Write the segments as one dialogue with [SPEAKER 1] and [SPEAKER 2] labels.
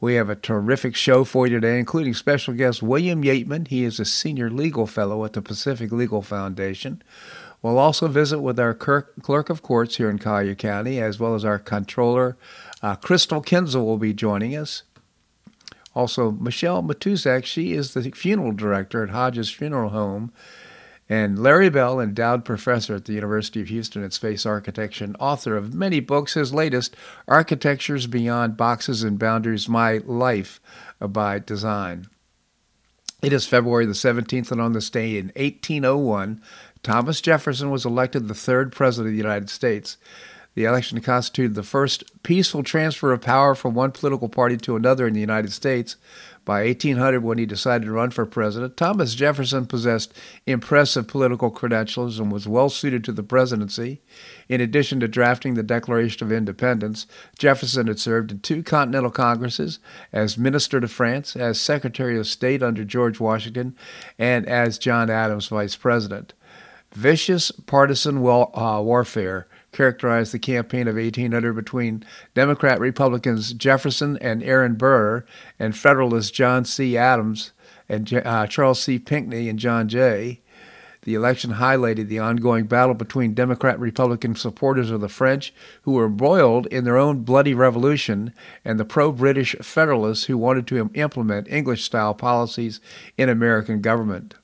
[SPEAKER 1] We have a terrific show for you today, including special guest William Yeatman. He is a senior legal fellow at the Pacific Legal Foundation. We'll also visit with our clerk of courts here in Collier County, as well as our controller, uh, Crystal Kinzel, will be joining us. Also, Michelle Matuzak, she is the funeral director at Hodges Funeral Home and Larry Bell, endowed professor at the University of Houston at space architecture and author of many books, his latest, Architectures Beyond Boxes and Boundaries My Life by Design. It is February the 17th, and on this day in 1801, Thomas Jefferson was elected the third president of the United States. The election constituted the first peaceful transfer of power from one political party to another in the United States. By 1800, when he decided to run for president, Thomas Jefferson possessed impressive political credentials and was well suited to the presidency. In addition to drafting the Declaration of Independence, Jefferson had served in two Continental Congresses, as Minister to France, as Secretary of State under George Washington, and as John Adams Vice President. Vicious partisan uh, warfare characterized the campaign of 1800 between Democrat Republicans Jefferson and Aaron Burr and Federalists John C. Adams and uh, Charles C. Pinckney and John Jay. The election highlighted the ongoing battle between Democrat Republican supporters of the French, who were embroiled in their own bloody revolution, and the pro British Federalists, who wanted to implement English style policies in American government.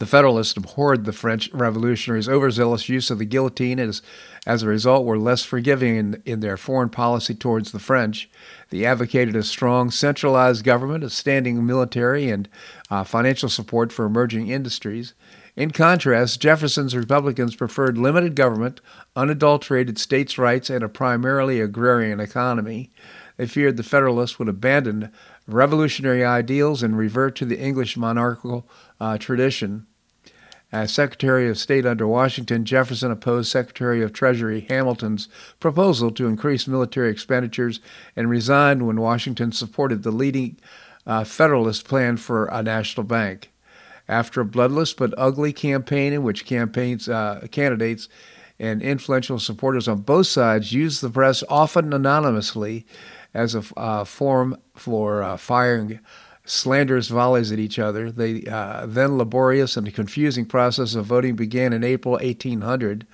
[SPEAKER 1] The Federalists abhorred the French revolutionaries' overzealous use of the guillotine and, as, as a result, were less forgiving in, in their foreign policy towards the French. They advocated a strong, centralized government, a standing military, and uh, financial support for emerging industries. In contrast, Jefferson's Republicans preferred limited government, unadulterated states' rights, and a primarily agrarian economy. They feared the Federalists would abandon revolutionary ideals and revert to the English monarchical uh, tradition. As Secretary of State under Washington, Jefferson opposed Secretary of Treasury Hamilton's proposal to increase military expenditures and resigned when Washington supported the leading uh, Federalist plan for a national bank. After a bloodless but ugly campaign in which campaigns, uh, candidates and influential supporters on both sides used the press, often anonymously, as a uh, forum for uh, firing slanderous volleys at each other. The uh, then laborious and confusing process of voting began in April 1800.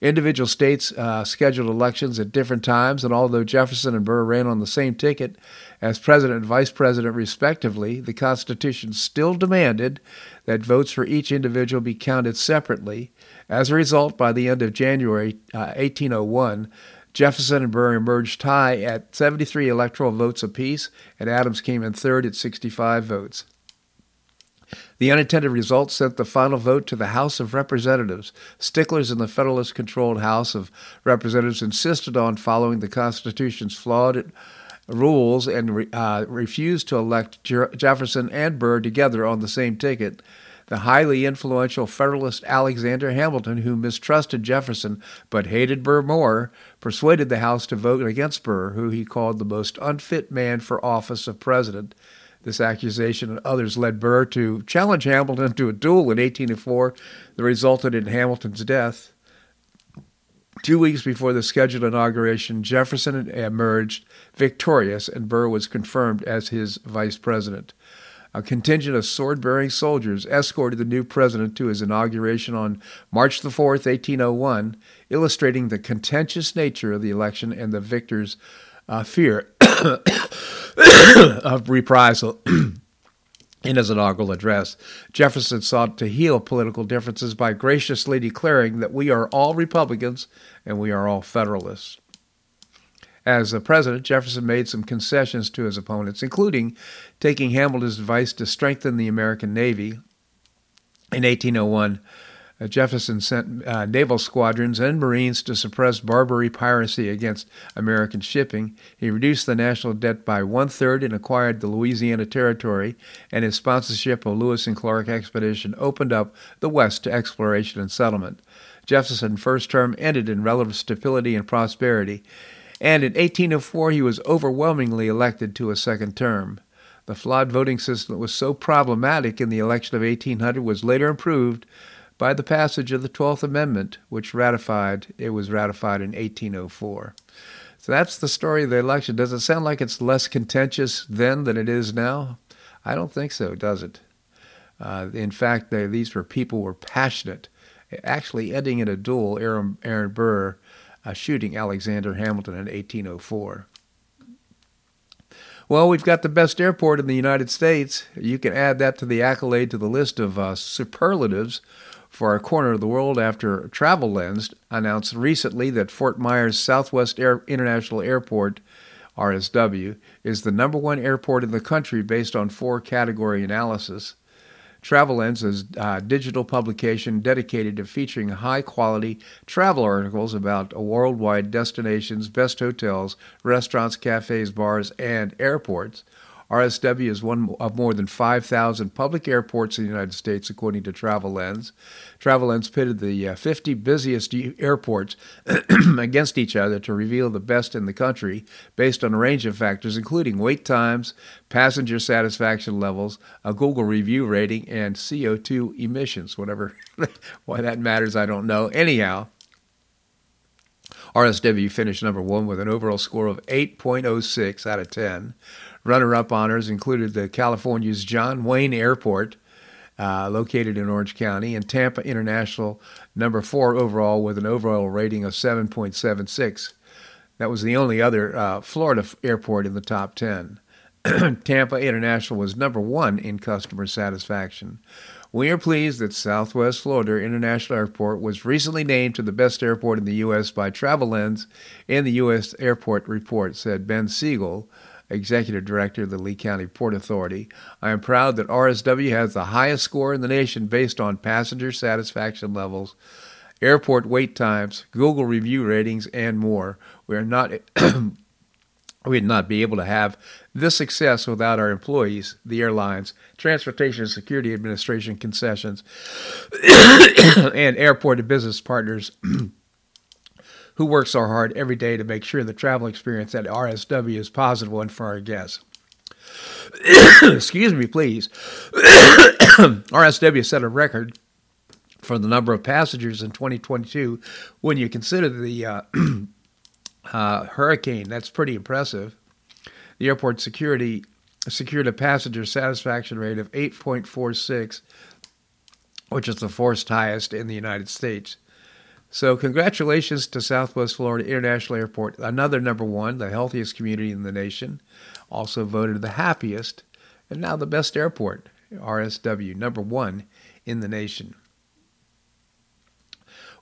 [SPEAKER 1] Individual states uh, scheduled elections at different times, and although Jefferson and Burr ran on the same ticket as president and vice president, respectively, the Constitution still demanded that votes for each individual be counted separately. As a result, by the end of January uh, 1801, Jefferson and Burr emerged tie at 73 electoral votes apiece, and Adams came in third at 65 votes. The unintended result sent the final vote to the House of Representatives. Sticklers in the Federalist controlled House of Representatives insisted on following the Constitution's flawed rules and uh, refused to elect Jefferson and Burr together on the same ticket. The highly influential Federalist Alexander Hamilton, who mistrusted Jefferson but hated Burr more, persuaded the House to vote against Burr, who he called the most unfit man for office of president. This accusation and others led Burr to challenge Hamilton to a duel in 1804 that resulted in Hamilton's death. Two weeks before the scheduled inauguration, Jefferson emerged victorious and Burr was confirmed as his vice president. A contingent of sword bearing soldiers escorted the new president to his inauguration on March the 4th, 1801, illustrating the contentious nature of the election and the victor's uh, fear of reprisal. In his inaugural address, Jefferson sought to heal political differences by graciously declaring that we are all Republicans and we are all Federalists. As president, Jefferson made some concessions to his opponents, including taking Hamilton's advice to strengthen the American Navy. In 1801, uh, Jefferson sent uh, naval squadrons and Marines to suppress Barbary piracy against American shipping. He reduced the national debt by one third and acquired the Louisiana Territory, and his sponsorship of Lewis and Clark expedition opened up the West to exploration and settlement. Jefferson's first term ended in relative stability and prosperity, and in 1804 he was overwhelmingly elected to a second term. The flawed voting system that was so problematic in the election of 1800 was later improved by the passage of the 12th Amendment, which ratified it was ratified in 1804. So that's the story of the election. Does it sound like it's less contentious then than it is now? I don't think so, does it? Uh, in fact, they, these were people were passionate, actually ending in a duel. Aaron, Aaron Burr uh, shooting Alexander Hamilton in 1804. Well, we've got the best airport in the United States. You can add that to the accolade to the list of uh, superlatives for our corner of the world after Travel Lens announced recently that Fort Myers Southwest Air International Airport, RSW, is the number one airport in the country based on four category analysis. Travel Lens is a digital publication dedicated to featuring high quality travel articles about worldwide destinations, best hotels, restaurants, cafes, bars, and airports. RSW is one of more than 5,000 public airports in the United States, according to Travel Lens. Travel Lens pitted the uh, 50 busiest airports against each other to reveal the best in the country based on a range of factors, including wait times, passenger satisfaction levels, a Google review rating, and CO2 emissions. Whatever, why that matters, I don't know. Anyhow, RSW finished number one with an overall score of 8.06 out of 10. Runner up honors included the California's John Wayne Airport, uh, located in Orange County, and Tampa International, number four overall, with an overall rating of 7.76. That was the only other uh, Florida airport in the top 10. Tampa International was number one in customer satisfaction. We are pleased that Southwest Florida International Airport was recently named to the best airport in the U.S. by Travel Lens in the U.S. Airport Report, said Ben Siegel, Executive Director of the Lee County Port Authority. I am proud that RSW has the highest score in the nation based on passenger satisfaction levels, airport wait times, Google review ratings, and more. We are not we'd not be able to have this success without our employees, the airlines, Transportation Security Administration concessions, and airport and business partners who work so hard every day to make sure the travel experience at RSW is positive one for our guests. Excuse me, please. RSW set a record for the number of passengers in 2022 when you consider the uh, uh, hurricane. That's pretty impressive. The airport security secured a passenger satisfaction rate of 8.46, which is the fourth highest in the United States. So, congratulations to Southwest Florida International Airport, another number one, the healthiest community in the nation, also voted the happiest, and now the best airport, RSW, number one in the nation.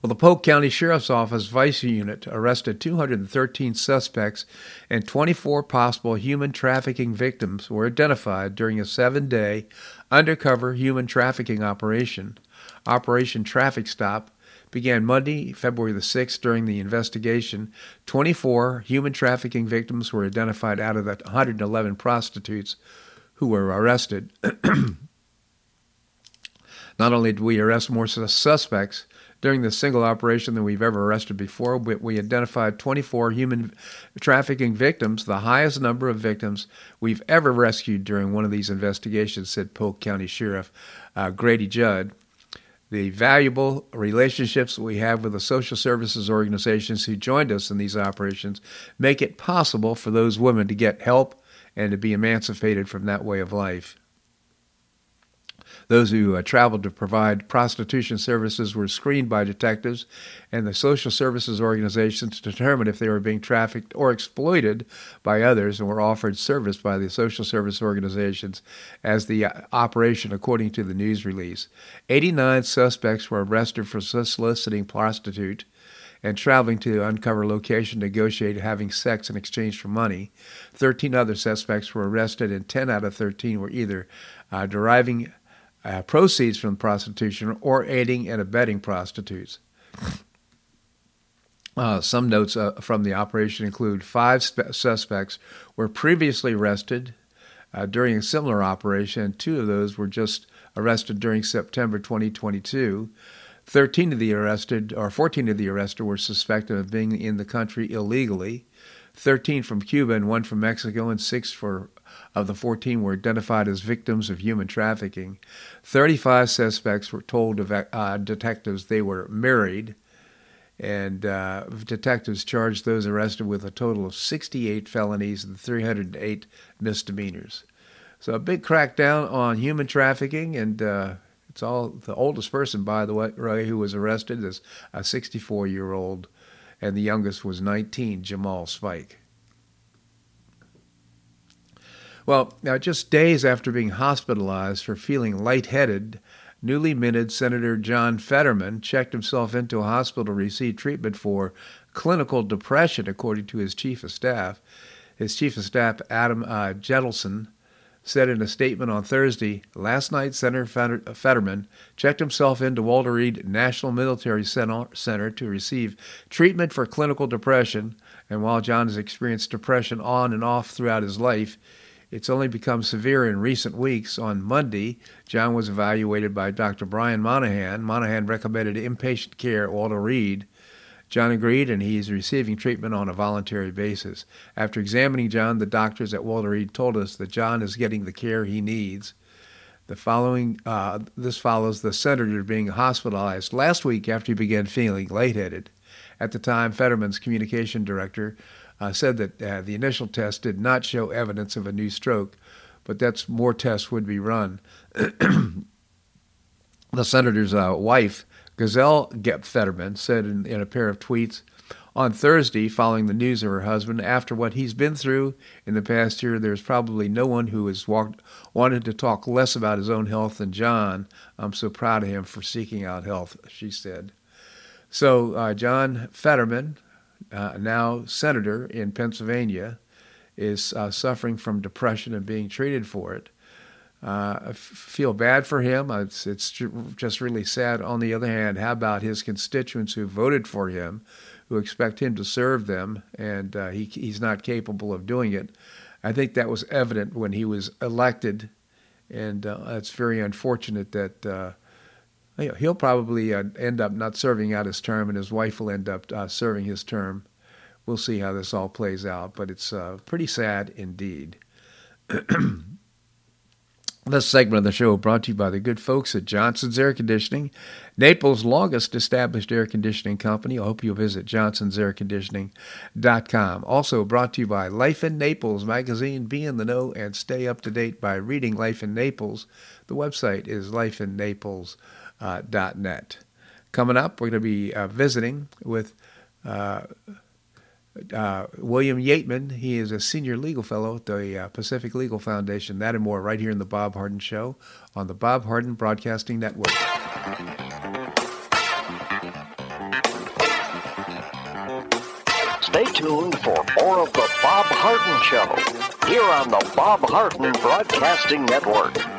[SPEAKER 1] Well, the Polk County Sheriff's Office Vice Unit arrested 213 suspects and 24 possible human trafficking victims were identified during a seven day undercover human trafficking operation. Operation Traffic Stop began Monday, February the 6th. During the investigation, 24 human trafficking victims were identified out of the 111 prostitutes who were arrested. Not only did we arrest more suspects during this single operation than we've ever arrested before, but we identified 24 human trafficking victims, the highest number of victims we've ever rescued during one of these investigations, said Polk County Sheriff uh, Grady Judd the valuable relationships we have with the social services organizations who joined us in these operations make it possible for those women to get help and to be emancipated from that way of life. Those who uh, traveled to provide prostitution services were screened by detectives and the social services organizations to determine if they were being trafficked or exploited by others and were offered service by the social service organizations as the uh, operation, according to the news release. 89 suspects were arrested for soliciting prostitute and traveling to the uncovered location to negotiate having sex in exchange for money. 13 other suspects were arrested, and 10 out of 13 were either uh, deriving uh, proceeds from prostitution or aiding and abetting prostitutes. Uh, some notes uh, from the operation include five spe- suspects were previously arrested uh, during a similar operation, and two of those were just arrested during September 2022. 13 of the arrested, or 14 of the arrested, were suspected of being in the country illegally. 13 from Cuba and one from Mexico, and six for, of the 14 were identified as victims of human trafficking. 35 suspects were told uh, detectives they were married, and uh, detectives charged those arrested with a total of 68 felonies and 308 misdemeanors. So a big crackdown on human trafficking, and uh, it's all the oldest person, by the way, who was arrested is a 64 year old, and the youngest was 19, Jamal Spike. Well, now just days after being hospitalized for feeling lightheaded, newly minted Senator John Fetterman checked himself into a hospital to receive treatment for clinical depression, according to his chief of staff. His chief of staff, Adam uh, Jentleson, said in a statement on Thursday, last night Senator Fetterman checked himself into Walter Reed National Military Center to receive treatment for clinical depression. And while John has experienced depression on and off throughout his life, it's only become severe in recent weeks. On Monday, John was evaluated by Dr. Brian Monahan. Monahan recommended inpatient care at Walter Reed. John agreed, and he is receiving treatment on a voluntary basis. After examining John, the doctors at Walter Reed told us that John is getting the care he needs. The following, uh, this follows the senator being hospitalized last week after he began feeling lightheaded. At the time, Fetterman's communication director uh, said that uh, the initial test did not show evidence of a new stroke, but that's more tests would be run. the senator's uh, wife Gisele Gep Fetterman said in, in a pair of tweets on Thursday, following the news of her husband, after what he's been through in the past year, there's probably no one who has walked, wanted to talk less about his own health than John. I'm so proud of him for seeking out health, she said. So, uh, John Fetterman, uh, now senator in Pennsylvania, is uh, suffering from depression and being treated for it. Uh, I feel bad for him. It's, it's just really sad. On the other hand, how about his constituents who voted for him, who expect him to serve them, and uh, he, he's not capable of doing it? I think that was evident when he was elected, and uh, it's very unfortunate that uh, he'll probably uh, end up not serving out his term, and his wife will end up uh, serving his term. We'll see how this all plays out, but it's pretty sad indeed. This segment of the show brought to you by the good folks at Johnson's Air Conditioning, Naples' longest established air conditioning company. I hope you'll visit johnsonsairconditioning.com. Also brought to you by Life in Naples magazine. Be in the know and stay up to date by reading Life in Naples. The website is lifeinnaples.net. Uh, Coming up, we're going to be uh, visiting with uh, uh, William Yeatman, he is a senior legal fellow at the uh, Pacific Legal Foundation. That and more right here in the Bob Harden Show on the Bob Harden Broadcasting Network.
[SPEAKER 2] Stay tuned for more of the Bob Harden Show here on the Bob Harden Broadcasting Network.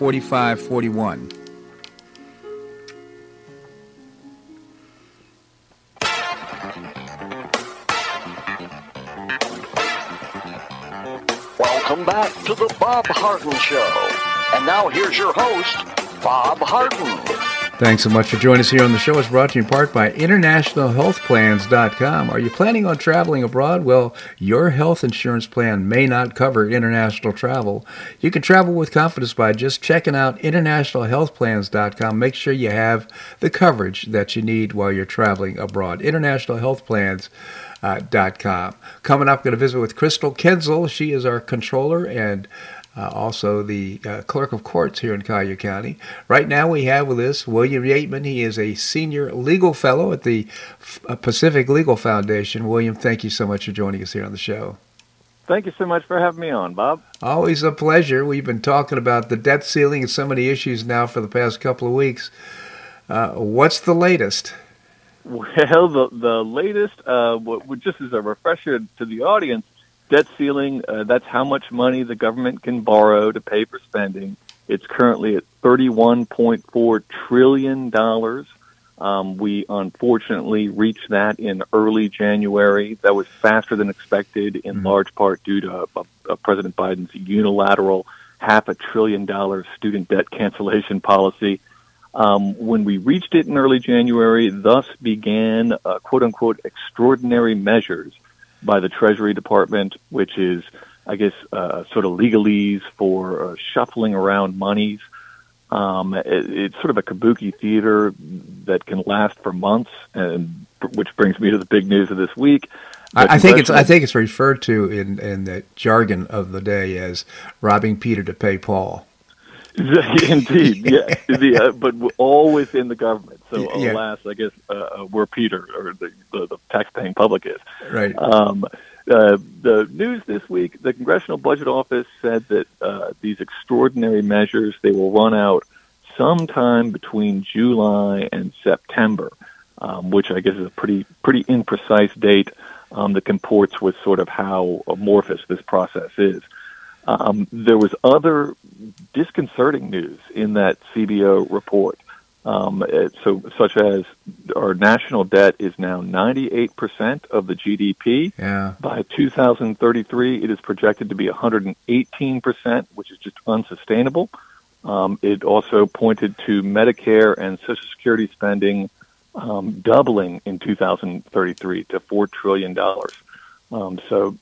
[SPEAKER 1] 4541.
[SPEAKER 2] Welcome back to the Bob Harden Show. And now here's your host, Bob Harden.
[SPEAKER 1] Thanks so much for joining us here on the show. It's brought to you in part by InternationalHealthPlans.com. Are you planning on traveling abroad? Well, your health insurance plan may not cover international travel. You can travel with confidence by just checking out InternationalHealthPlans.com. Make sure you have the coverage that you need while you're traveling abroad. InternationalHealthPlans.com. Uh, .com. Coming up, going to visit with Crystal Kinzel. She is our controller and uh, also the uh, clerk of courts here in Collier County. Right now we have with us William Yeatman. He is a senior legal fellow at the uh, Pacific Legal Foundation. William, thank you so much for joining us here on the show.
[SPEAKER 3] Thank you so much for having me on, Bob.
[SPEAKER 1] Always a pleasure. We've been talking about the debt ceiling and so many issues now for the past couple of weeks. Uh, what's the latest?
[SPEAKER 3] Well, the the latest, uh, just as a refresher to the audience, debt ceiling, uh, that's how much money the government can borrow to pay for spending. It's currently at $31.4 trillion. Um, we unfortunately reached that in early January. That was faster than expected, in mm-hmm. large part due to uh, uh, President Biden's unilateral half a trillion dollar student debt cancellation policy. Um, when we reached it in early January, thus began uh, quote unquote extraordinary measures by the Treasury Department, which is, I guess, uh, sort of legalese for uh, shuffling around monies. Um, it, it's sort of a kabuki theater that can last for months, and which brings me to the big news of this week.
[SPEAKER 1] I, I think it's I think it's referred to in in the jargon of the day as robbing Peter to pay Paul.
[SPEAKER 3] Indeed, yeah. the, uh, but all within the government. So, yeah. alas, I guess uh, uh, where Peter or the, the, the taxpaying public is.
[SPEAKER 1] Right.
[SPEAKER 3] Um, uh, the news this week: the Congressional Budget Office said that uh, these extraordinary measures they will run out sometime between July and September, um, which I guess is a pretty pretty imprecise date um, that comports with sort of how amorphous this process is. Um, there was other disconcerting news in that CBO report. Um, so, such as our national debt is now 98% of the GDP.
[SPEAKER 1] Yeah.
[SPEAKER 3] By 2033, it is projected to be 118%, which is just unsustainable. Um, it also pointed to Medicare and Social Security spending um, doubling in 2033 to $4 trillion. Um, so,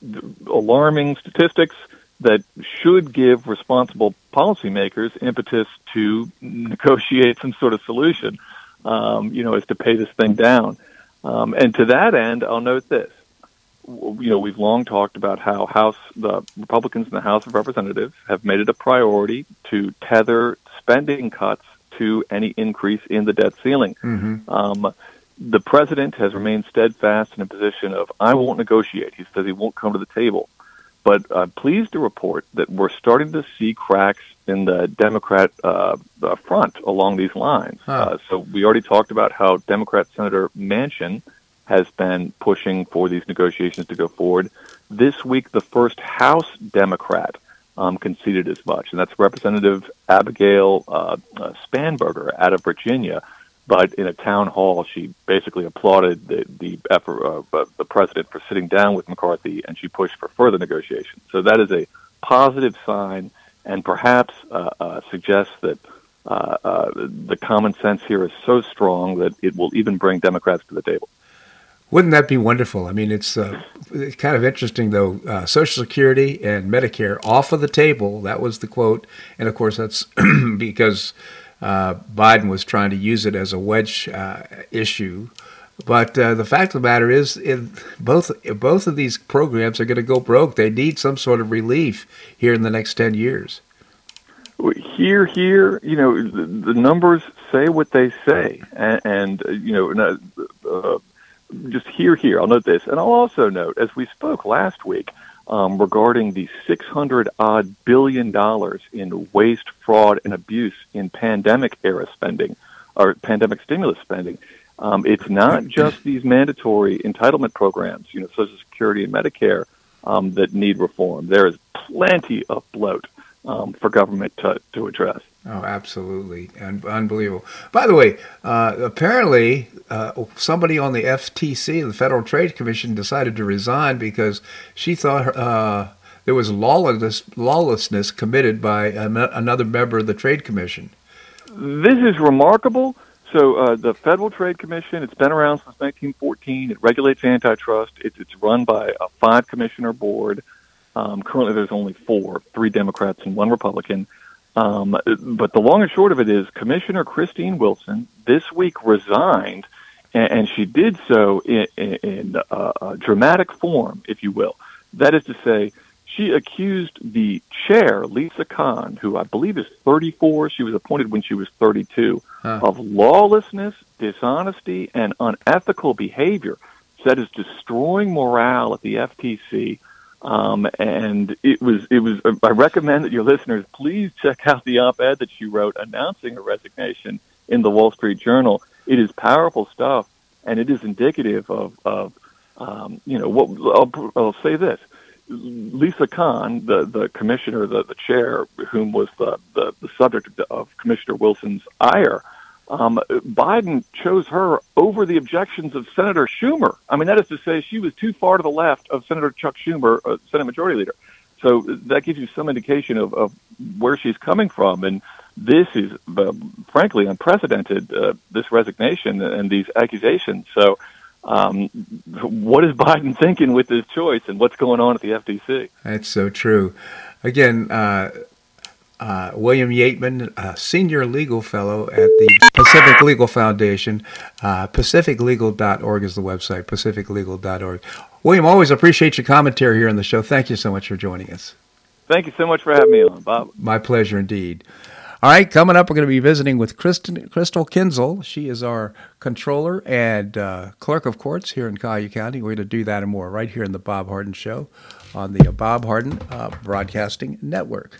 [SPEAKER 3] alarming statistics that should give responsible policymakers impetus to negotiate some sort of solution, um, you know, is to pay this thing down. Um, and to that end, I'll note this. You know, we've long talked about how House, the Republicans in the House of Representatives have made it a priority to tether spending cuts to any increase in the debt ceiling.
[SPEAKER 1] Mm-hmm.
[SPEAKER 3] Um, the president has remained steadfast in a position of, I won't negotiate. He says he won't come to the table. But I'm pleased to report that we're starting to see cracks in the Democrat uh, uh, front along these lines.
[SPEAKER 1] Huh.
[SPEAKER 3] Uh, so we already talked about how Democrat Senator Manchin has been pushing for these negotiations to go forward. This week, the first House Democrat um, conceded as much, and that's Representative Abigail uh, uh, Spanberger out of Virginia but in a town hall, she basically applauded the, the effort of uh, the president for sitting down with McCarthy, and she pushed for further negotiations. So that is a positive sign, and perhaps uh, uh, suggests that uh, uh, the common sense here is so strong that it will even bring Democrats to the table.
[SPEAKER 1] Wouldn't that be wonderful? I mean, it's, uh, it's kind of interesting, though. Uh, Social Security and Medicare off of the table. That was the quote. And of course, that's because uh, Biden was trying to use it as a wedge uh, issue. But uh, the fact of the matter is, both both of these programs are going to go broke. They need some sort of relief here in the next ten years.
[SPEAKER 3] Here, here, you know, the, the numbers say what they say, and, and you know, uh, just here, here. I'll note this, and I'll also note, as we spoke last week um, regarding the 600 odd billion dollars in waste, fraud, and abuse in pandemic era spending or pandemic stimulus spending. Um, it's not just these mandatory entitlement programs, you know, Social Security and Medicare, um, that need reform. There is plenty of bloat um, for government to, to address.
[SPEAKER 1] Oh, absolutely. Un- unbelievable. By the way, uh, apparently uh, somebody on the FTC, the Federal Trade Commission, decided to resign because she thought uh, there was lawlessness, lawlessness committed by another member of the Trade Commission.
[SPEAKER 3] This is remarkable. So uh, the Federal Trade Commission, it's been around since 1914. It regulates antitrust. It's, it's run by a five-commissioner board. Um, currently, there's only four, three Democrats and one Republican. Um, but the long and short of it is Commissioner Christine Wilson this week resigned, and, and she did so in, in a, a dramatic form, if you will. That is to say, she accused the chair, Lina Khan, who I believe is 34, she was appointed when she was 32, huh. of lawlessness, dishonesty, and unethical behavior that is destroying morale at the FTC um, and it was, it was, I recommend that your listeners please check out the op-ed that she wrote announcing her resignation in the Wall Street Journal. It is powerful stuff and it is indicative of, of, um, you know, what I'll, I'll say this. Lina Khan, the, the commissioner, the, the chair, whom was the, the, the subject of Commissioner Wilson's ire, um, Biden chose her over the objections of Senator Schumer. I mean, that is to say, she was too far to the left of Senator Chuck Schumer, uh, Senate Majority Leader. So that gives you some indication of, of where she's coming from. And this is, uh, frankly, unprecedented, uh, this resignation and these accusations. So, um, what is Biden thinking with this choice and what's going on at the FTC?
[SPEAKER 1] That's so true. Again, uh, uh, William Yeatman, a senior legal fellow at the Pacific Legal Foundation. Uh, PacificLegal.org is the website, PacificLegal.org. William, always appreciate your commentary here on the show. Thank you so much for joining us.
[SPEAKER 3] Thank you so much for having me on, Bob.
[SPEAKER 1] My pleasure indeed. All right, coming up, we're going to be visiting with Kristen, Crystal Kinzel. She is our controller and uh, clerk of courts here in Cuyahoga County. We're going to do that and more right here in the Bob Harden Show on the Bob Harden uh, Broadcasting Network.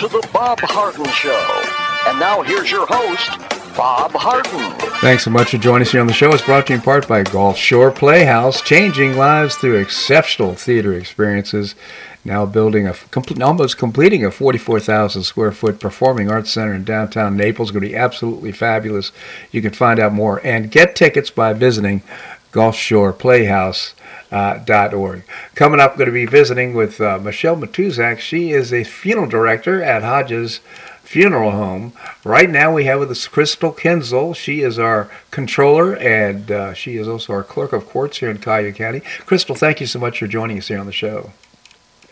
[SPEAKER 2] To the Bob Harden Show. And now here's your host, Bob Harden.
[SPEAKER 1] Thanks so much for joining us here on the show. It's brought to you in part by Gulf Shore Playhouse, changing lives through exceptional theater experiences. Now building a complete, almost completing a 44,000 square foot performing arts center in downtown Naples. Going to be absolutely fabulous. You can find out more and get tickets by visiting Gulf Shore Playhouse uh. Coming up, going to be visiting with uh, Michelle Matuzak. She is a funeral director at Hodges Funeral Home. Right now, we have with us Crystal Kinzel. She is our controller, and uh, she is also our clerk of courts here in Cuyahoga County. Crystal, thank you so much for joining us here on the show.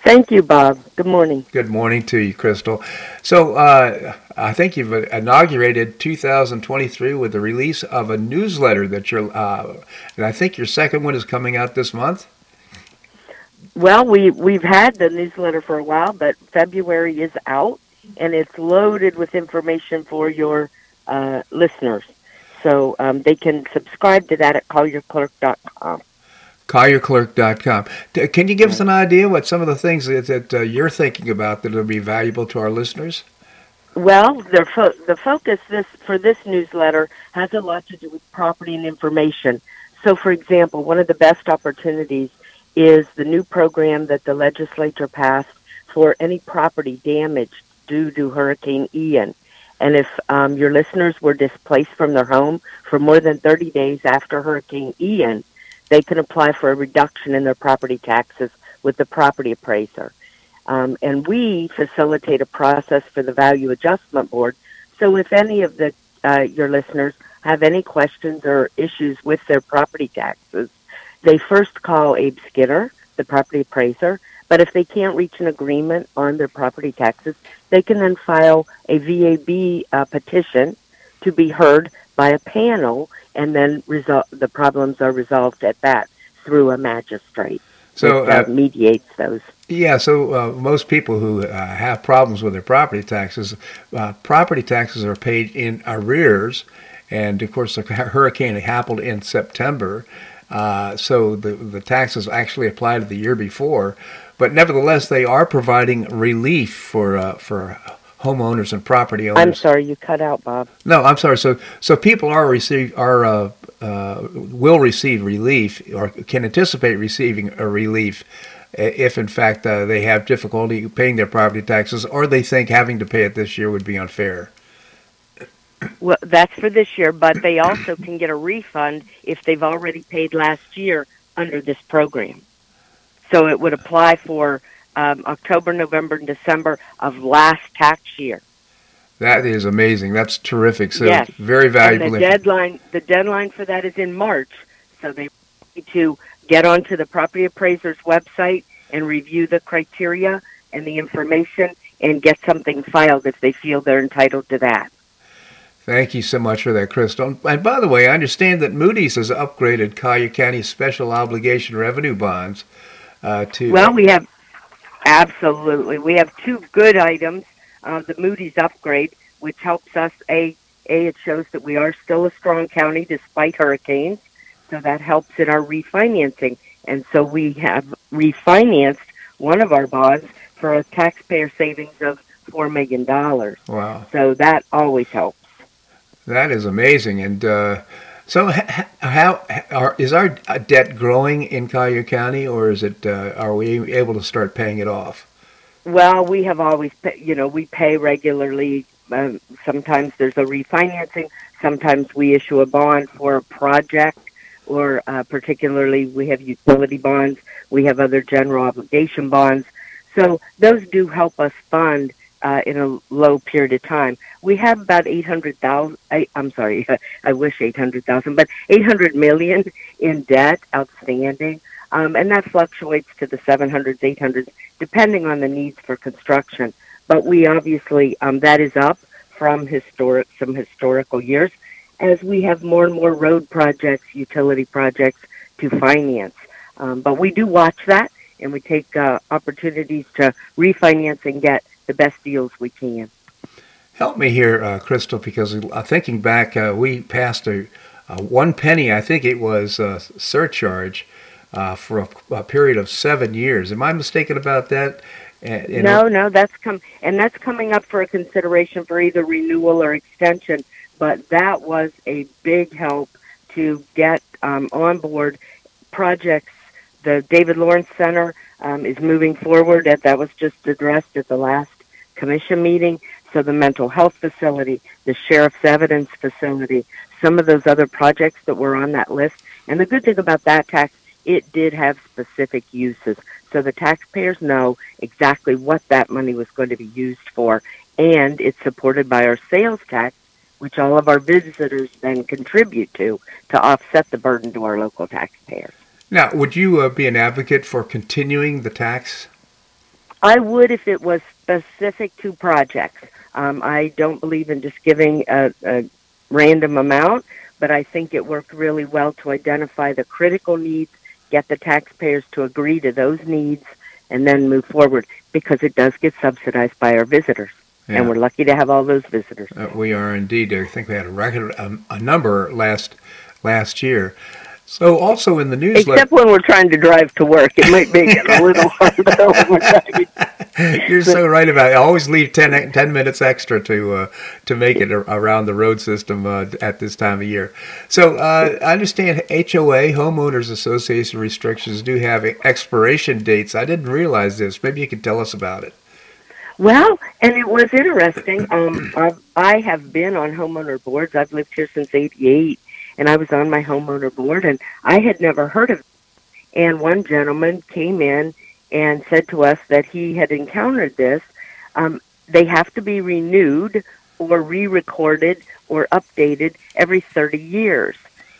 [SPEAKER 4] Thank you, Bob. Good morning.
[SPEAKER 1] Good morning to you, Crystal. So, uh, I think you've inaugurated 2023 with the release of a newsletter that you're, uh, and I think your second one is coming out this month.
[SPEAKER 4] Well, we we've had the newsletter for a while, but February is out, and it's loaded with information for your uh, listeners. So um, they can subscribe to that at collierclerk.com
[SPEAKER 1] collierclerk.com. Can you give us an idea what some of the things that, that uh, you're thinking about that will be valuable to our listeners?
[SPEAKER 4] Well, the fo- the focus this for this newsletter has a lot to do with property and information. So, for example, one of the best opportunities is the new program that the legislature passed for any property damaged due to Hurricane Ian. And if um, your listeners were displaced from their home for more than 30 days after Hurricane Ian, they can apply for a reduction in their property taxes with the property appraiser. Um, and we facilitate a process for the Value Adjustment Board. So if any of the uh, your listeners have any questions or issues with their property taxes, they first call Abe Skinner, the property appraiser. But if they can't reach an agreement on their property taxes, they can then file a VAB uh, petition to be heard by a panel, and then resol- the problems are resolved at that through a magistrate. So uh, mediates those.
[SPEAKER 1] Yeah, so uh, most people who uh, have problems with their property taxes, uh, property taxes are paid in arrears, and of course the hurricane happened in September, uh, so the the taxes actually apply to the year before, but nevertheless they are providing relief for uh, for homeowners and property owners.
[SPEAKER 4] I'm sorry, you cut out, Bob.
[SPEAKER 1] No, I'm sorry. So so people are receive are uh, uh, will receive relief or can anticipate receiving a relief if in fact uh, they have difficulty paying their property taxes or they think having to pay it this year would be unfair.
[SPEAKER 4] Well, that's for this year, but they also can get a refund if they've already paid last year under this program. So it would apply for um, October, November, and December of last tax year.
[SPEAKER 1] That is amazing. That's terrific. So
[SPEAKER 4] yes.
[SPEAKER 1] very valuable.
[SPEAKER 4] And the deadline the deadline for that is in March. So they need to get onto the property appraiser's website and review the criteria and the information and get something filed if they feel they're entitled to that.
[SPEAKER 1] Thank you so much for that, Crystal. And by the way, I understand that Moody's has upgraded Collier County special obligation revenue bonds uh, to.
[SPEAKER 4] Well, we have absolutely we have two good items uh, the Moody's upgrade, which helps us a a it shows that we are still a strong county despite hurricanes, so that helps in our refinancing, and so we have refinanced one of our bonds for a taxpayer savings of four million dollars.
[SPEAKER 1] Wow!
[SPEAKER 4] So that always helps.
[SPEAKER 1] That is amazing, and. Uh, so, how are, is our debt growing in Collier County, or is it? Uh, are we able to start paying it off?
[SPEAKER 4] Well, we have always, you know, we pay regularly. Um, sometimes there's a refinancing. Sometimes we issue a bond for a project, or uh, particularly we have utility bonds. We have other general obligation bonds. So those do help us fund uh, in a low period of time. We have about 800,000, I'm sorry, I wish 800,000, but 800 million in debt outstanding. Um, and that fluctuates to the 700s, 800s, depending on the needs for construction. But we obviously, um, that is up from historic, some historical years as we have more and more road projects, utility projects to finance. Um, but we do watch that and we take uh, opportunities to refinance and get the best deals we can.
[SPEAKER 1] Help me here, uh, Crystal, because uh, thinking back, uh, we passed a, a, one penny, I think it was a surcharge uh, for a, a, period of seven years. Am I mistaken about that?
[SPEAKER 4] no, no, that's come and that's coming up for a consideration for either renewal or extension. But that was a big help to get um, on board projects. The David Lawrence Center um, is moving forward. That that was just addressed at the last commission meeting. So the mental health facility, the sheriff's evidence facility, some of those other projects that were on that list. And the good thing about that tax, it did have specific uses. So the taxpayers know exactly what that money was going to be used for. And it's supported by our sales tax, which all of our visitors then contribute to to offset the burden to our local taxpayers.
[SPEAKER 1] Now, would you uh, be an advocate for continuing the tax?
[SPEAKER 4] I would if it was specific to projects. Um, I don't believe in just giving a, a random amount, but I think it worked really well to identify the critical needs, get the taxpayers to agree to those needs, and then move forward because it does get subsidized by our visitors. Yeah. And we're lucky to have all those visitors.
[SPEAKER 1] Uh, we are indeed. I think we had a record um, a number last last year. So also in the newsletter,
[SPEAKER 4] except when we're trying to drive to work, it might make it a little hard.
[SPEAKER 1] You're so right about it. I always leave 10, 10 minutes extra to uh, to make it around the road system uh, at this time of year. So uh, I understand HOA homeowners association restrictions do have expiration dates. I didn't realize this. Maybe you could tell us about it.
[SPEAKER 4] Well, and it was interesting. Um, I've, I have been on homeowner boards. I've lived here since '88 and I was on my homeowner board, and I had never heard of. It. And one gentleman came in and said to us that he had encountered this. Um, they have to be renewed or re-recorded or updated every 30 years.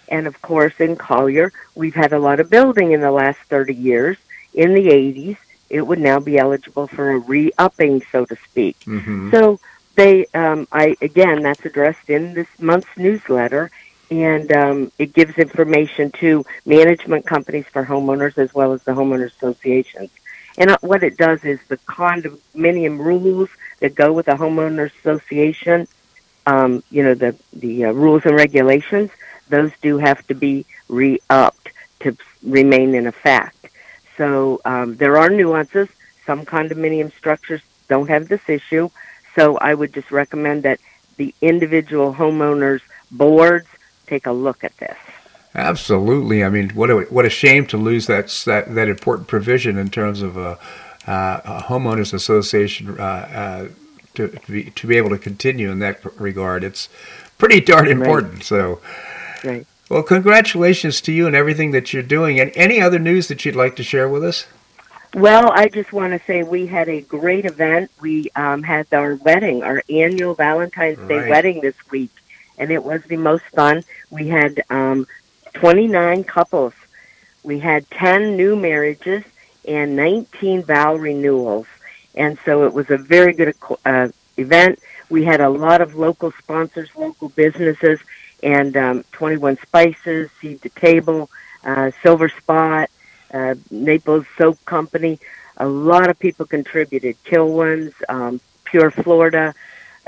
[SPEAKER 4] And of course, in Collier, we've had a lot of building in the last 30 years. In the 80s, it would now be eligible for a re-upping, so to speak. Mm-hmm. So they, um, I again, that's addressed in this month's newsletter, and um, it gives information to management companies for homeowners as well as the homeowner associations. And uh, what it does is the condominium rules that go with a homeowner association, um, you know, the the uh, rules and regulations, those do have to be re-upped to remain in effect. So um, there are nuances. Some condominium structures don't have this issue. So I would just recommend that the individual homeowners boards take a look at this.
[SPEAKER 1] Absolutely. I mean, what a what a shame to lose that that, that important provision in terms of a, uh, a homeowners association uh, uh, to to be, to be able to continue in that regard. It's pretty darn important. Right. So,
[SPEAKER 4] right.
[SPEAKER 1] Well, congratulations to you and everything that you're doing. And any other news that you'd like to share with us?
[SPEAKER 4] Well, I just want to say we had a great event. We um, had our wedding, our annual Valentine's right. Day wedding this week and it was the most fun. We had um, 29 couples. We had 10 new marriages and 19 vow renewals. And so it was a very good uh, event. We had a lot of local sponsors, local businesses, and um, 21 Spices, Seed to Table, uh, Silver Spot, uh, Naples Soap Company. A lot of people contributed. Kilwins, um, Pure Florida,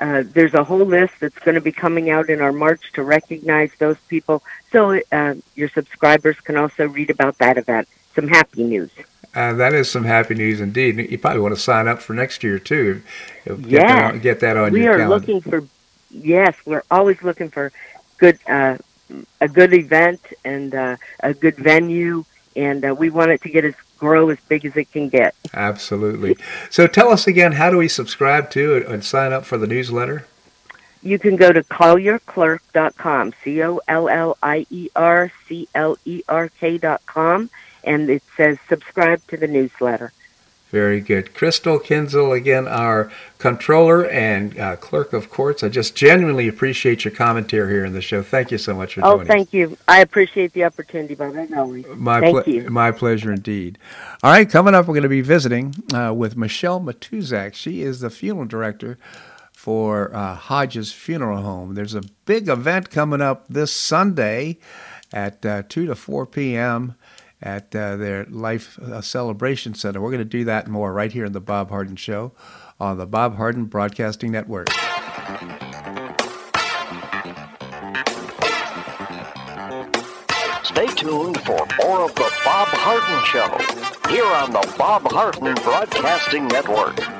[SPEAKER 4] uh, there's a whole list that's going to be coming out in our March to recognize those people. So uh, your subscribers can also read about that event. Some happy news.
[SPEAKER 1] Uh, that is some happy news indeed. You probably want to sign up for next year too.
[SPEAKER 4] Get yes.
[SPEAKER 1] that on, get that on
[SPEAKER 4] we
[SPEAKER 1] your
[SPEAKER 4] calendar. Are looking for. Yes, we're always looking for good uh, a good event and uh, a good venue, and uh, we want it to get as grow as big as it can get.
[SPEAKER 1] Absolutely. So tell us again, how do we subscribe to and sign up for the newsletter?
[SPEAKER 4] You can go to collierclerk.com, C-O-L-L-I-E-R-C-L-E-R-K dot com, and it says subscribe to the newsletter.
[SPEAKER 1] Very good. Crystal Kinzel, again, our comptroller and uh, clerk of courts. I just genuinely appreciate your commentary here in the show. Thank you so much for
[SPEAKER 4] oh,
[SPEAKER 1] joining
[SPEAKER 4] Oh, thank you. I appreciate the opportunity, Bob.
[SPEAKER 1] My,
[SPEAKER 4] thank
[SPEAKER 1] ple-
[SPEAKER 4] you.
[SPEAKER 1] my pleasure indeed. All right, coming up, we're going to be visiting uh, with Michelle Matuzak. She is the funeral director for uh, Hodges Funeral Home. There's a big event coming up this Sunday at uh, 2 to 4 p.m at uh, their Life uh, Celebration Center. We're going to do that more right here in the Bob Harden Show on the Bob Harden Broadcasting Network.
[SPEAKER 2] Stay tuned for more of the Bob Harden Show here on the Bob Harden Broadcasting Network.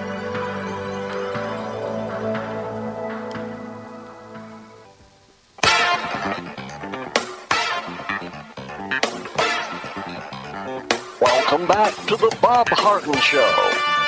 [SPEAKER 2] Bob Harden Show.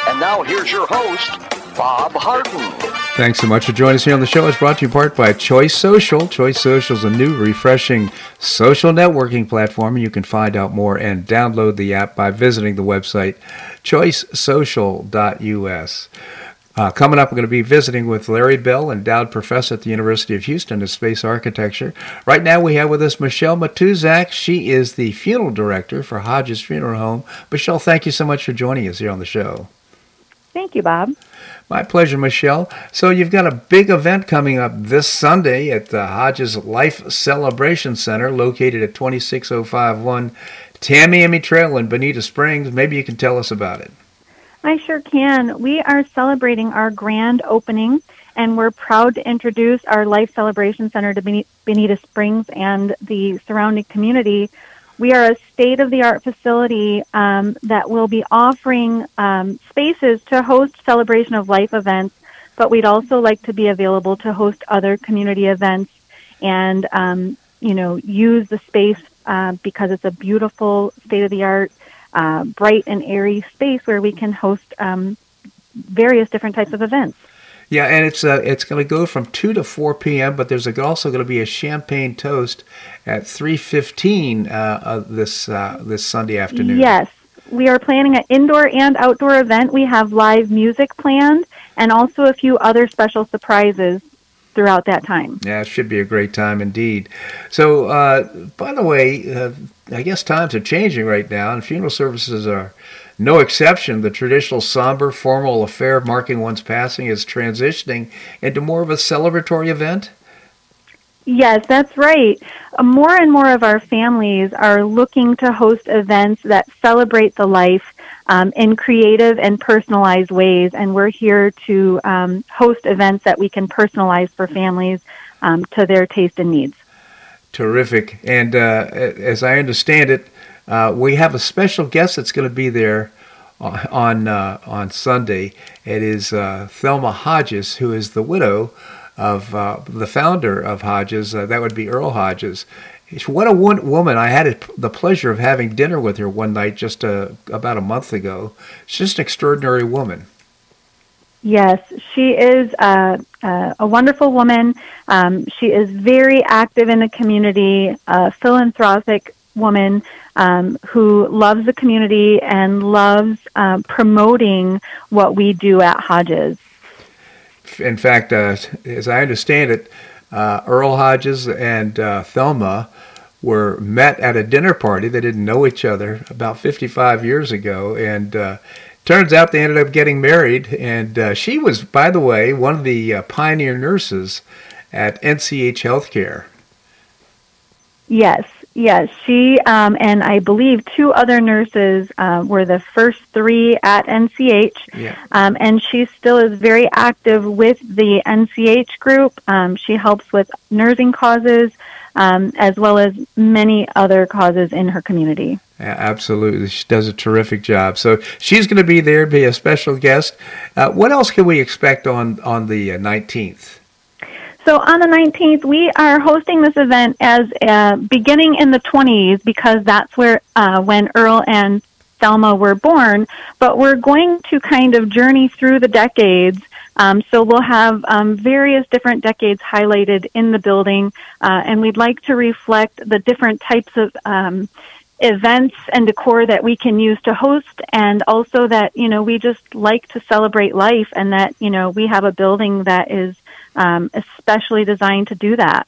[SPEAKER 2] And now here's your host, Bob Harden.
[SPEAKER 1] Thanks so much for joining us here on the show. It's brought to you in part by Choice Social. Choice Social is a new, refreshing social networking platform. You can find out more and download the app by visiting the website choicesocial.us. Uh, coming up, we're going to be visiting with Larry Bell, endowed professor at the University of Houston in space architecture. Right now, we have with us Michelle Matuzak. She is the funeral director for Hodges Funeral Home. Michelle, thank you so much for joining us here on the show.
[SPEAKER 5] Thank you, Bob.
[SPEAKER 1] My pleasure, Michelle. So, you've got a big event coming up this Sunday at the Hodges Life Celebration Center located at 26051 Tamiami Trail in Bonita Springs. Maybe you can tell us about it.
[SPEAKER 5] I sure can. We are celebrating our grand opening, and we're proud to introduce our Life Celebration Center to Bonita Springs and the surrounding community. We are a state of the art facility um, that will be offering um, spaces to host celebration of life events, but we'd also like to be available to host other community events and, um, you know, use the space uh, because it's a beautiful state of the art uh, bright and airy space where we can host um, various different types of events.
[SPEAKER 1] Yeah, and it's uh, it's going to go from two to four p.m. But there's also going to be a champagne toast at three fifteen uh, this uh, this Sunday afternoon.
[SPEAKER 5] Yes, we are planning an indoor and outdoor event. We have live music planned, and also a few other special surprises throughout that time.
[SPEAKER 1] Yeah, it should be a great time indeed. So, uh, by the way, uh, I guess times are changing right now, and funeral services are no exception. The traditional somber, formal affair marking one's passing is transitioning into more of a celebratory event.
[SPEAKER 5] Yes, that's right. Uh, more and more of our families are looking to host events that celebrate the life um, in creative and personalized ways, and we're here to um, host events that we can personalize for families um, to their taste and needs.
[SPEAKER 1] Terrific. And uh, as I understand it, uh, we have a special guest that's going to be there on uh, on Sunday. It is uh, Thelma Hodges, who is the widow of uh, the founder of Hodges. Uh, that would be Earl Hodges. What a woman! I had the pleasure of having dinner with her one night just about a month ago. She's just an extraordinary woman.
[SPEAKER 5] Yes, she is a, a, a wonderful woman. Um, she is very active in the community, a philanthropic woman um, who loves the community and loves uh, promoting what we do at Hodges.
[SPEAKER 1] In fact, uh, as I understand it, uh, Earl Hodges and uh, Thelma were met at a dinner party. They didn't know each other about 55 years ago, and uh, turns out they ended up getting married, and uh, she was, by the way, one of the uh, pioneer nurses at NCH Healthcare.
[SPEAKER 5] Yes, yes. She um, and I believe two other nurses uh, were the first three at NCH. Yeah. Um, and she still is very active with the NCH group. Um, she helps with nursing causes um, as well as many other causes in her community.
[SPEAKER 1] Yeah, absolutely. She does a terrific job. So she's going to be there, be a special guest. Uh, what else can we expect on, on the 19th?
[SPEAKER 5] So on the 19th, we are hosting this event as uh, beginning in the 20s because that's where uh, when Earl and Thelma were born. But we're going to kind of journey through the decades um, so we'll have um, various different decades highlighted in the building, uh, and we'd like to reflect the different types of um, events and decor that we can use to host, and also that you know we just like to celebrate life, and that you know we have a building that is um, especially designed to do that.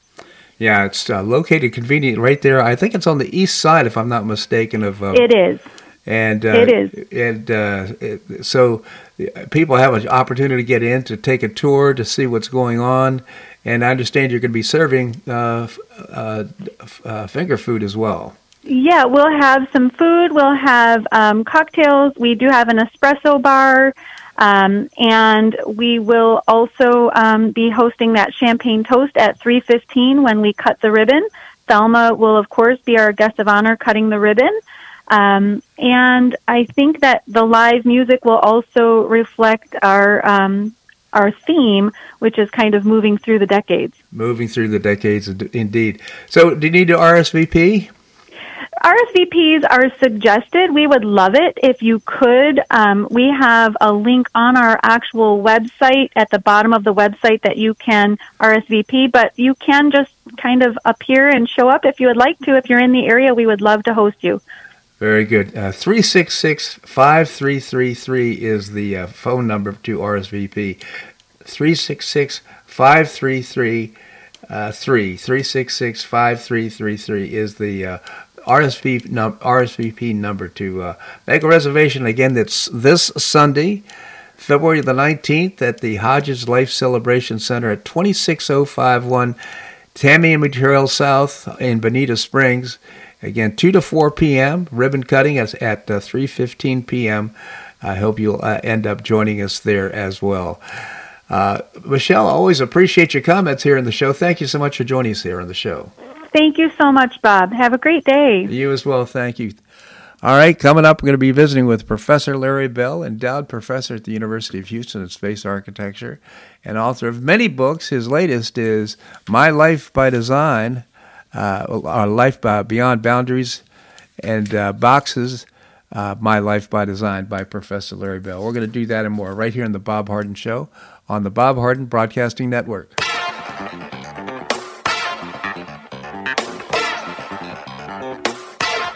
[SPEAKER 1] Yeah, it's uh, located convenient right there. I think it's on the east side, if I'm not mistaken. Of
[SPEAKER 5] uh, it is
[SPEAKER 1] and uh,
[SPEAKER 5] it is
[SPEAKER 1] and uh, it, so people have an opportunity to get in to take a tour to see what's going on and i understand you're going to be serving uh, uh, uh, finger food as well
[SPEAKER 5] yeah we'll have some food we'll have um, cocktails we do have an espresso bar um, and we will also um, be hosting that champagne toast at 3.15 when we cut the ribbon thelma will of course be our guest of honor cutting the ribbon um, and I think that the live music will also reflect our um, our theme, which is kind of moving through the decades.
[SPEAKER 1] Moving through the decades, indeed. So, do you need to RSVP?
[SPEAKER 5] RSVPs are suggested. We would love it if you could. Um, we have a link on our actual website at the bottom of the website that you can RSVP, but you can just kind of appear and show up if you would like to. If you're in the area, we would love to host you.
[SPEAKER 1] Very good. Uh, 366 5333 is the uh, phone number to RSVP. 366 533 uh, 3. 366 5333 is the uh, RSVP, num- RSVP number to uh, make a reservation. Again, that's this Sunday, February the 19th, at the Hodges Life Celebration Center at 26051 Tamiami Trail South in Bonita Springs. Again, 2 to 4 p.m. Ribbon cutting is at uh, 3:15 p.m. I hope you'll uh, end up joining us there as well. Uh, Michelle, always appreciate your comments here in the show. Thank you so much for joining us here on the show.
[SPEAKER 5] Thank you so much, Bob. Have a great day.
[SPEAKER 1] You as well. Thank you. All right, coming up, we're going to be visiting with Professor Larry Bell, endowed professor at the University of Houston in space architecture and author of many books. His latest is My Life by Design uh, our life by beyond boundaries and uh, boxes. Uh, My Life by Design by Professor Larry Bell. We're going to do that and more right here in the Bob Harden Show on the Bob Harden Broadcasting Network.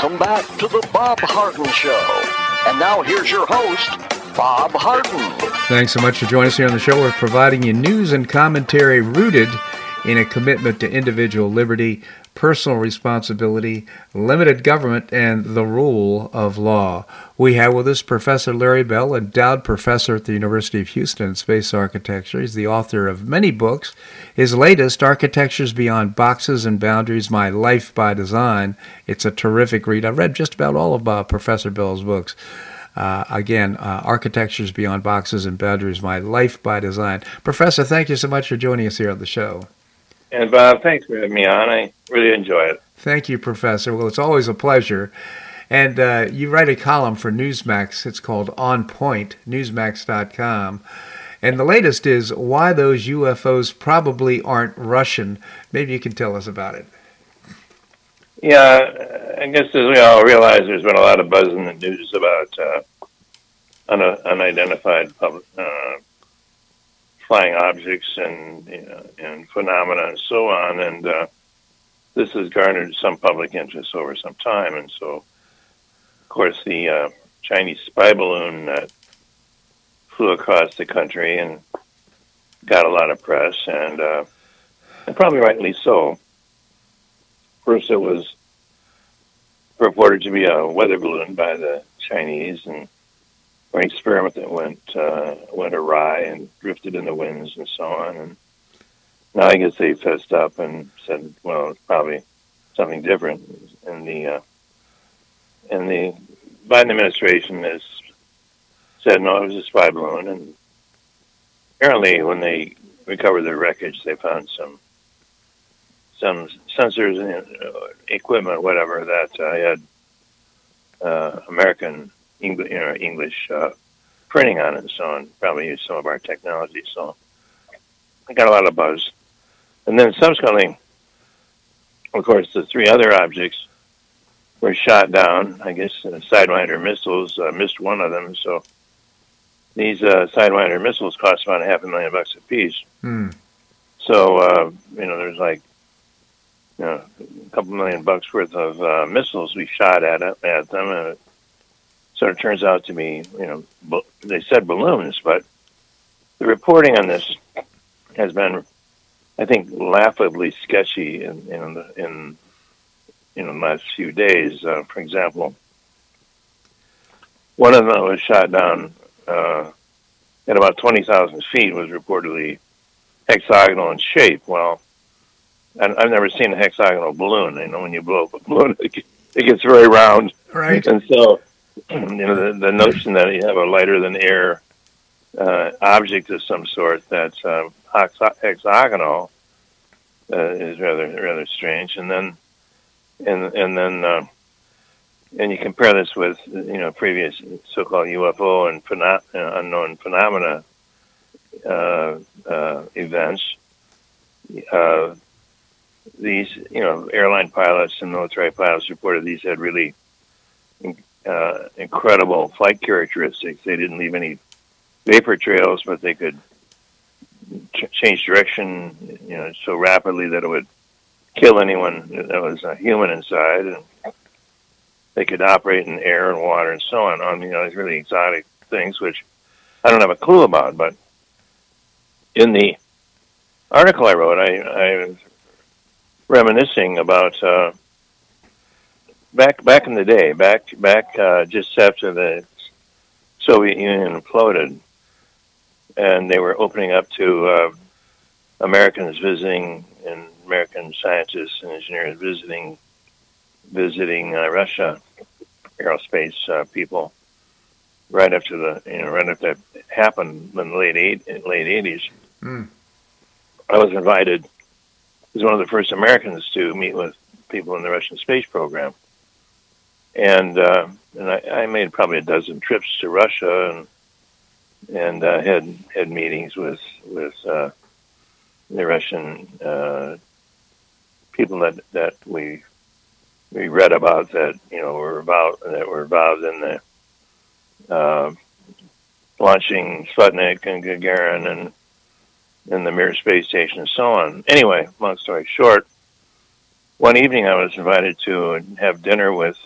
[SPEAKER 2] Welcome back to the Bob Harden Show. And now here's your host, Bob Harden.
[SPEAKER 1] Thanks so much for joining us here on the show. We're providing you news and commentary rooted in a commitment to individual liberty, personal responsibility, limited government, and the rule of law. We have with us Professor Larry Bell, endowed professor at the University of Houston in space architecture. He's the author of many books. His latest, Architectures Beyond Boxes and Boundaries My Life by Design, it's a terrific read. I've read just about all of uh, Professor Bell's books. Uh, again, uh, Architectures Beyond Boxes and Boundaries My Life by Design. Professor, thank you so much for joining us here on the show.
[SPEAKER 6] And Bob, thanks for having me on. I really enjoy it.
[SPEAKER 1] Thank you, Professor. Well, it's always a pleasure. And uh, you write a column for Newsmax. It's called On Point, newsmax.com. And the latest is why those UFOs probably aren't Russian. Maybe you can tell us about it.
[SPEAKER 6] Yeah, I guess as we all realize, there's been a lot of buzz in the news about uh, un- unidentified public, uh, flying objects and you know, and phenomena and so on. And uh, this has garnered some public interest over some time. And so, of course, the uh, Chinese spy balloon that flew across the country and got a lot of press, and, uh, and probably rightly so. First, it was reported to be a weather balloon by the Chinese, and an experiment that went uh, went awry and drifted in the winds and so on. And now I guess they fessed up and said, well, it's probably something different. And the uh, and the Biden administration has said no, it was a spy balloon. And apparently, when they recovered the wreckage, they found some some sensors and uh, equipment, whatever, that uh, had uh, American English, you know, English uh, printing on it and so on. Probably use some of our technology. So I got a lot of buzz. And then subsequently, of course, the three other objects were shot down. I guess uh, Sidewinder missiles uh, missed one of them. So these uh, Sidewinder missiles cost about a half a million bucks a piece.
[SPEAKER 1] Hmm.
[SPEAKER 6] So uh, you know, there's like you know, a couple million bucks worth of uh, missiles we shot at at them, and it sort of turns out to be, you know, they said balloons, but the reporting on this has been, I think, laughably sketchy in in the, in you know the last few days. Uh, for example, one of them was shot down uh, at about twenty thousand feet. Was reportedly hexagonal in shape. Well, I've never seen a hexagonal balloon. You know, when you blow up a balloon, it gets very round.
[SPEAKER 1] Right.
[SPEAKER 6] And so, you know, the, the notion that you have a lighter than air uh, object of some sort that's um, hexa- hexagonal uh, is rather rather strange. And then, and and then, uh, and you compare this with you know previous so-called UFO and pheno- uh, unknown phenomena uh, events. These, you know, airline pilots and military pilots reported these had really uh, incredible flight characteristics. They didn't leave any vapor trails, but they could ch- change direction, you know, so rapidly that it would kill anyone that was a human inside, and they could operate in air and water and so on. On you know, these really exotic things, which I don't have a clue about. But in the article I wrote, I, I was reminiscing about uh, back back in the day, back back uh, just after the Soviet Union imploded, and they were opening up to uh, Americans visiting and American scientists and engineers visiting visiting uh, Russia, aerospace uh, people. Right after the you know right after that happened in the late eight late eighties, mm. I was invited as one of the first Americans to meet with people in the Russian space program, and uh, and I, I made probably a dozen trips to Russia and and uh, had had meetings with with uh, the Russian uh, people that that we we read about that you know were about that were involved in the uh, launching Sputnik and Gagarin and and the Mir space station and so on. Anyway, long story short, one evening I was invited to have dinner with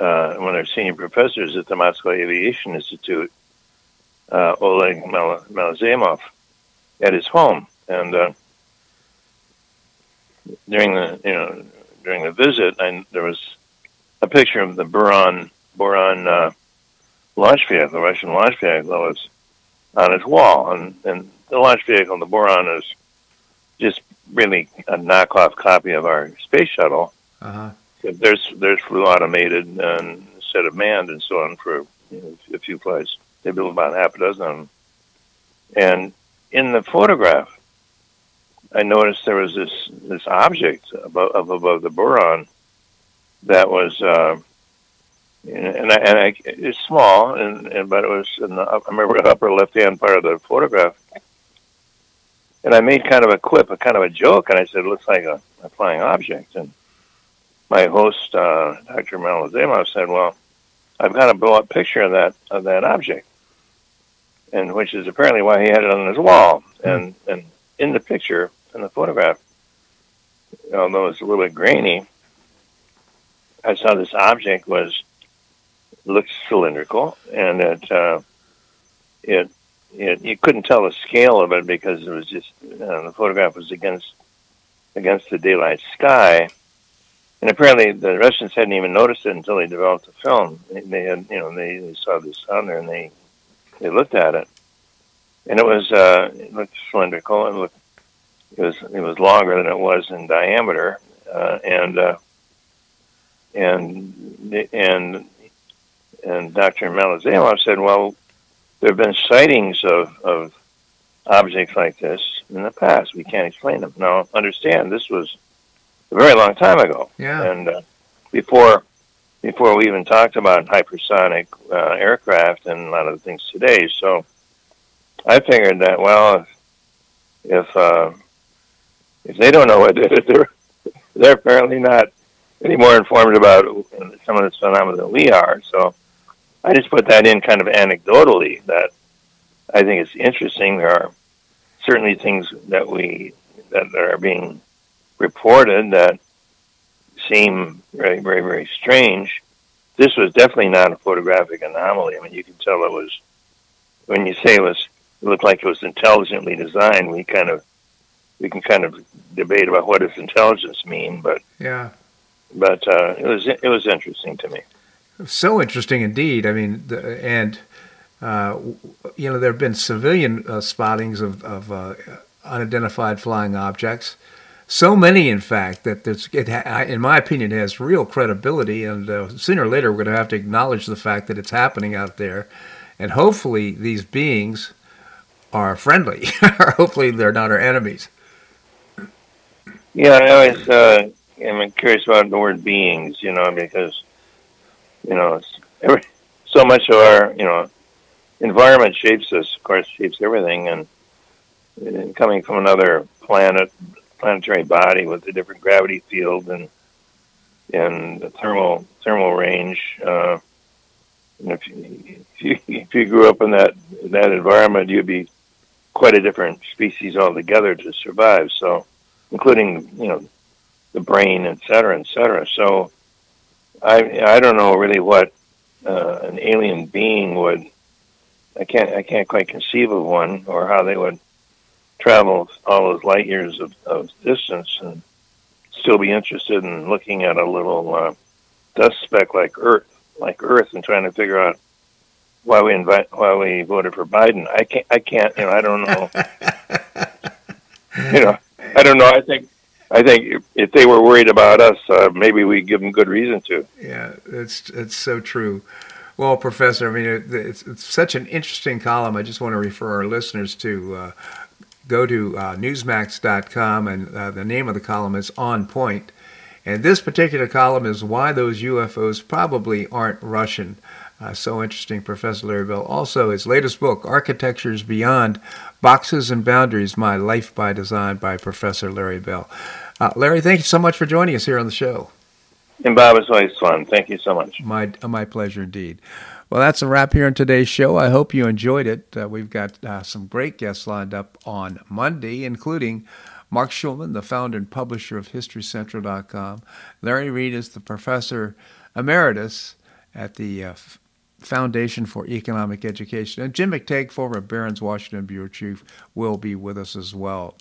[SPEAKER 6] uh, one of our senior professors at the Moscow Aviation Institute, uh, Oleg Malazemov, at his home, and uh, during the you know during the visit, I, there was a picture of the Buran Buran uh, launch vehicle, the Russian launch vehicle, that was on his wall, and and the launch vehicle, the Buran, is just really a knockoff copy of our space shuttle. Uh-huh. There's there's flew automated and instead of manned and so on for you know, a few flights. They built about half a dozen of them. And in the photograph, I noticed there was this this object above above the Buran that was, uh, and I, and I, it's small, and, and but it was in the I remember the upper left hand part of the photograph, and I made kind of a quip, a kind of a joke, and I said, "It looks like a, a flying object." And my host, uh, Dr. Malazemov, said, "Well, I've got a blow up picture of that of that object." And which is apparently why he had it on his wall. Hmm. And and in the picture, in the photograph, although it's a little bit grainy, I saw this object was looked cylindrical, and it uh, it it you couldn't tell the scale of it because it was just uh, the photograph was against against the daylight sky, and apparently the Russians hadn't even noticed it until they developed the film. They, they had you know they, they saw this on there and they they looked at it, and it was uh, it looked cylindrical. It looked it was it was longer than it was in diameter, uh, and uh, and and and Dr. Malazemov said, well, there have been sightings of of objects like this in the past. We can't explain them. Now, understand this was a very long time ago,
[SPEAKER 1] yeah,
[SPEAKER 6] and uh, before before we even talked about hypersonic uh, aircraft and a lot of the things today. So I figured that well, if, if uh, if they don't know what did they're they're apparently not any more informed about some of this phenomena than we are. So I just put that in kind of anecdotally that I think it's interesting. There are certainly things that we that are being reported that seem very, very, very strange. This was definitely not a photographic anomaly. I mean, you can tell it was when you say it was it looked like it was intelligently designed. We kind of we can kind of debate about what does intelligence mean, but
[SPEAKER 1] yeah,
[SPEAKER 6] but uh, it was it was interesting to me.
[SPEAKER 1] So interesting indeed. I mean, the, and uh, you know there have been civilian uh, spottings of, of uh, unidentified flying objects. So many, in fact, that it, in my opinion, has real credibility. And uh, sooner or later, we're going to have to acknowledge the fact that it's happening out there, and hopefully, these beings are friendly, hopefully, they're not our enemies.
[SPEAKER 6] Yeah, I always uh, am curious about the word beings, you know, because you know, every, so much of our you know environment shapes us. Of course, shapes everything, and, and coming from another planet, planetary body with a different gravity field and and the thermal thermal range, uh, And if you, if you if you grew up in that in that environment, you'd be quite a different species altogether to survive. So, including you know the brain, et cetera, et cetera. So, I I don't know really what uh, an alien being would. I can't I can't quite conceive of one or how they would travel all those light years of, of distance and still be interested in looking at a little uh, dust speck like Earth, like Earth, and trying to figure out why we invite why we voted for Biden. I can't. I can't. You know. I don't know. you know. I don't know. I think. I think if, they were worried about us, uh, maybe we give them good reason to.
[SPEAKER 1] Yeah, it's it's so true. Well, Professor, I mean, it's, it's such an interesting column. I just want to refer our listeners to uh, go to uh, Newsmax.com, and uh, the name of the column is On Point. And this particular column is why those UFOs probably aren't Russian. Uh, so interesting, Professor Larry Bell. Also, his latest book, Architectures Beyond Boxes and Boundaries My Life by Design by Professor Larry Bell. Uh, Larry, thank you so much for joining us here on the show.
[SPEAKER 6] And Bob, it's always fun. Thank you so much.
[SPEAKER 1] My, my pleasure indeed. Well, that's a wrap here on today's show. I hope you enjoyed it. Uh, we've got uh, some great guests lined up on Monday, including Marc Schulman, the founder and publisher of HistoryCentral.com. Larry Reed is the professor emeritus at the uh, Foundation for Economic Education. And Jim McTague, former Barron's Washington Bureau Chief, will be with us as well.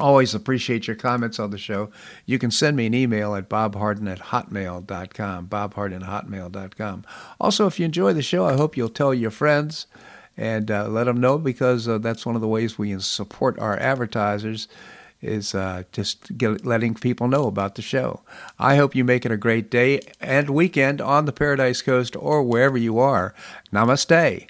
[SPEAKER 1] Always appreciate your comments on the show. You can send me an email at bobharden at hotmail.com, bobharden at hotmail.com. Also, if you enjoy the show, I hope you'll tell your friends and uh, let them know because uh, that's one of the ways we support our advertisers is uh, just get, letting people know about the show. I hope you make it a great day and weekend on the Paradise Coast or wherever you are. Namaste.